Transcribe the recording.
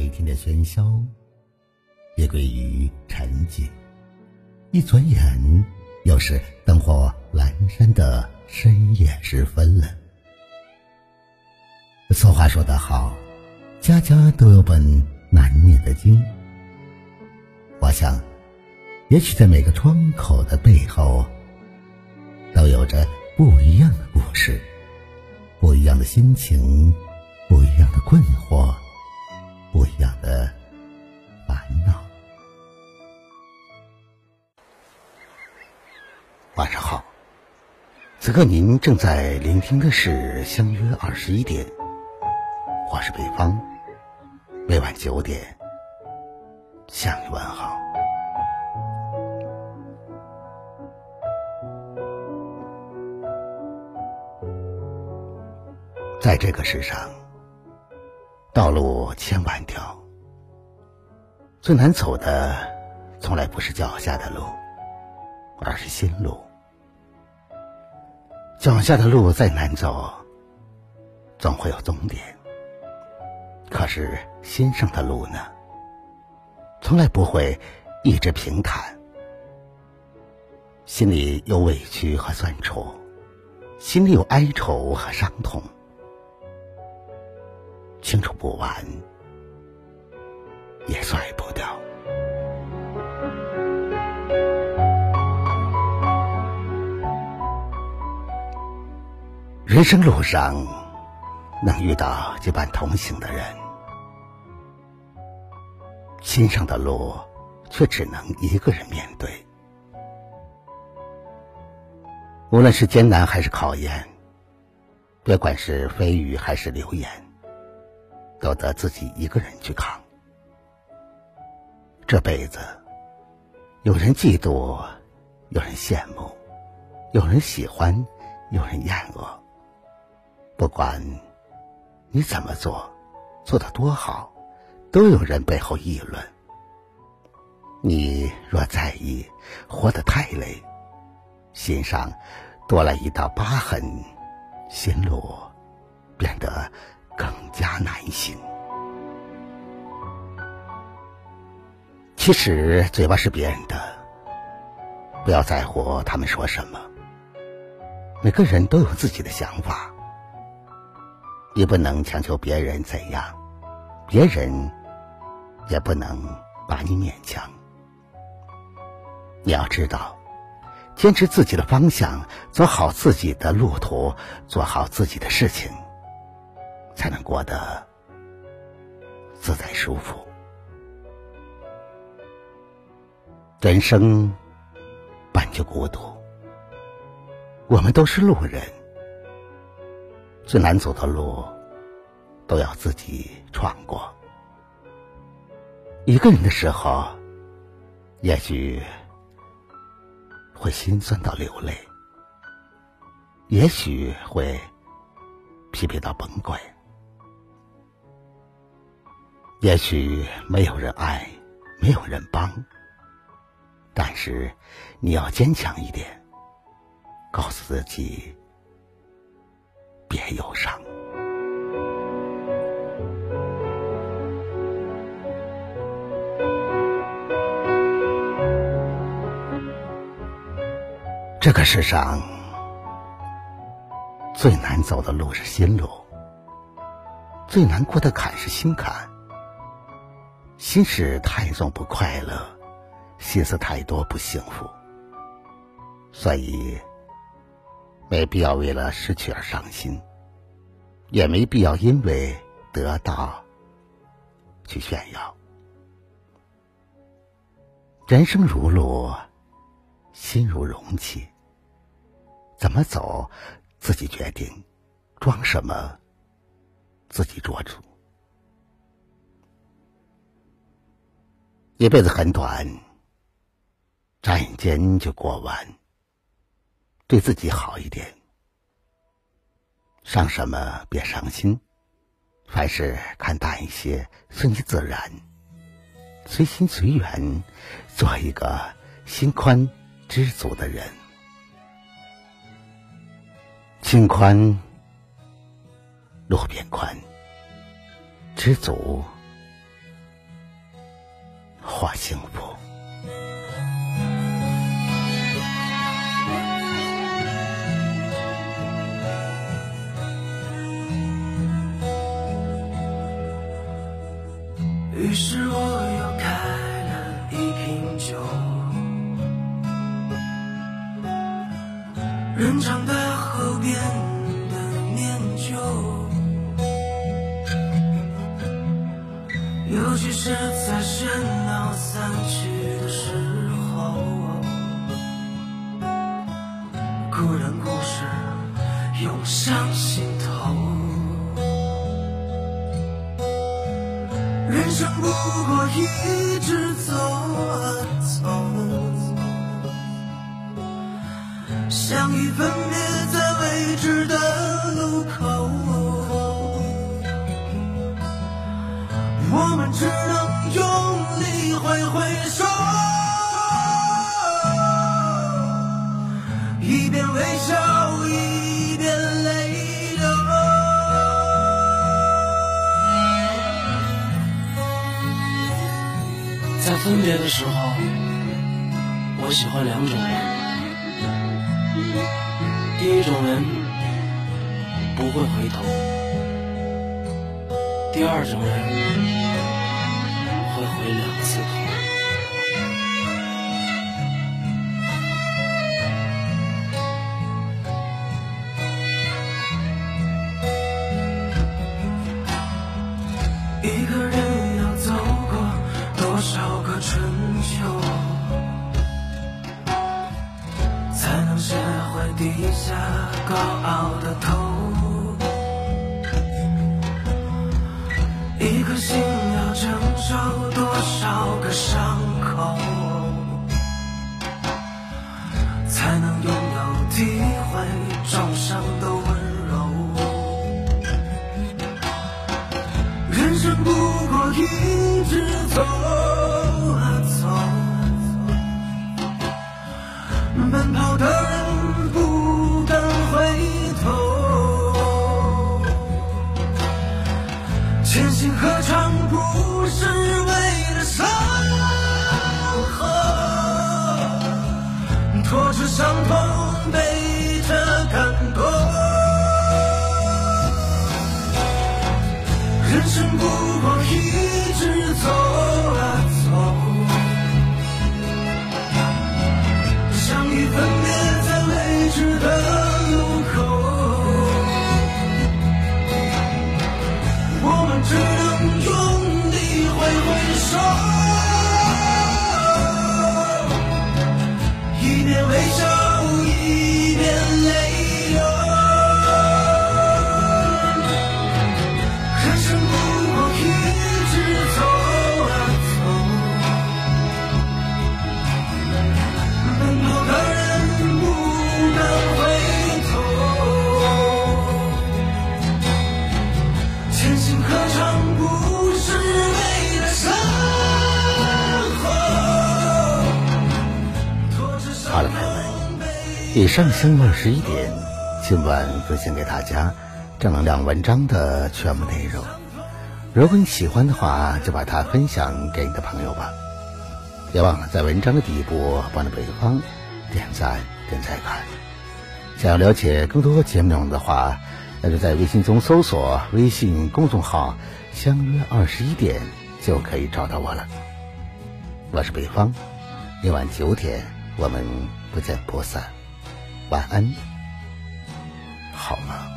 白天的喧嚣，也归于沉寂。一转眼，又是灯火阑珊的深夜时分了。俗话说得好，家家都有本难念的经。我想，也许在每个窗口的背后，都有着不一样的故事，不一样的心情，不一样的困惑，不一样的烦恼。晚上好，此刻您正在聆听的是《相约二十一点》，我是北方，每晚九点向你问好。在这个世上，道路千万条，最难走的从来不是脚下的路，而是心路。脚下的路再难走，总会有终点。可是心上的路呢，从来不会一直平坦。心里有委屈和酸楚，心里有哀愁和伤痛。清楚不完，也甩不掉。人生路上，能遇到结伴同行的人，心上的路却只能一个人面对。无论是艰难还是考验，别管是蜚语还是流言。都得自己一个人去扛。这辈子，有人嫉妒，有人羡慕，有人喜欢，有人厌恶。不管你怎么做，做的多好，都有人背后议论。你若在意，活得太累，心上多了一道疤痕，心路变得。更加难行。其实嘴巴是别人的，不要在乎他们说什么。每个人都有自己的想法，你不能强求别人怎样，别人也不能把你勉强。你要知道，坚持自己的方向，走好自己的路途，做好自己的事情。才能过得自在舒服。人生本就孤独，我们都是路人，最难走的路都要自己闯过。一个人的时候，也许会心酸到流泪，也许会疲惫到崩溃。也许没有人爱，没有人帮，但是你要坚强一点，告诉自己别忧伤。这个世上最难走的路是心路，最难过的坎是心坎。心事太重不快乐，心思太多不幸福，所以没必要为了失去而伤心，也没必要因为得到去炫耀。人生如路，心如容器，怎么走自己决定，装什么自己做主。一辈子很短，眨眼间就过完。对自己好一点，伤什么别伤心，凡事看淡一些，顺其自然，随心随缘，做一个心宽知足的人。心宽，路变宽；知足，幸福。于是我又开了一瓶酒，人长大后变得念旧，尤其是在深相遇分别在未知的路口，我们只能用力挥挥手，一边微笑一边泪流。在分别的时候，我喜欢两种人。第一种人不会回头，第二种人会回两次。show 拖着伤痛，背好了，朋友们，以上相约二十一点，今晚分享给大家正能量文章的全部内容。如果你喜欢的话，就把它分享给你的朋友吧。别忘了在文章的底部帮着北方点赞、点再看。想要了解更多节目内容的话，那就在微信中搜索微信公众号“相约二十一点”就可以找到我了。我是北方，明晚九点我们不见不散。晚安，好吗？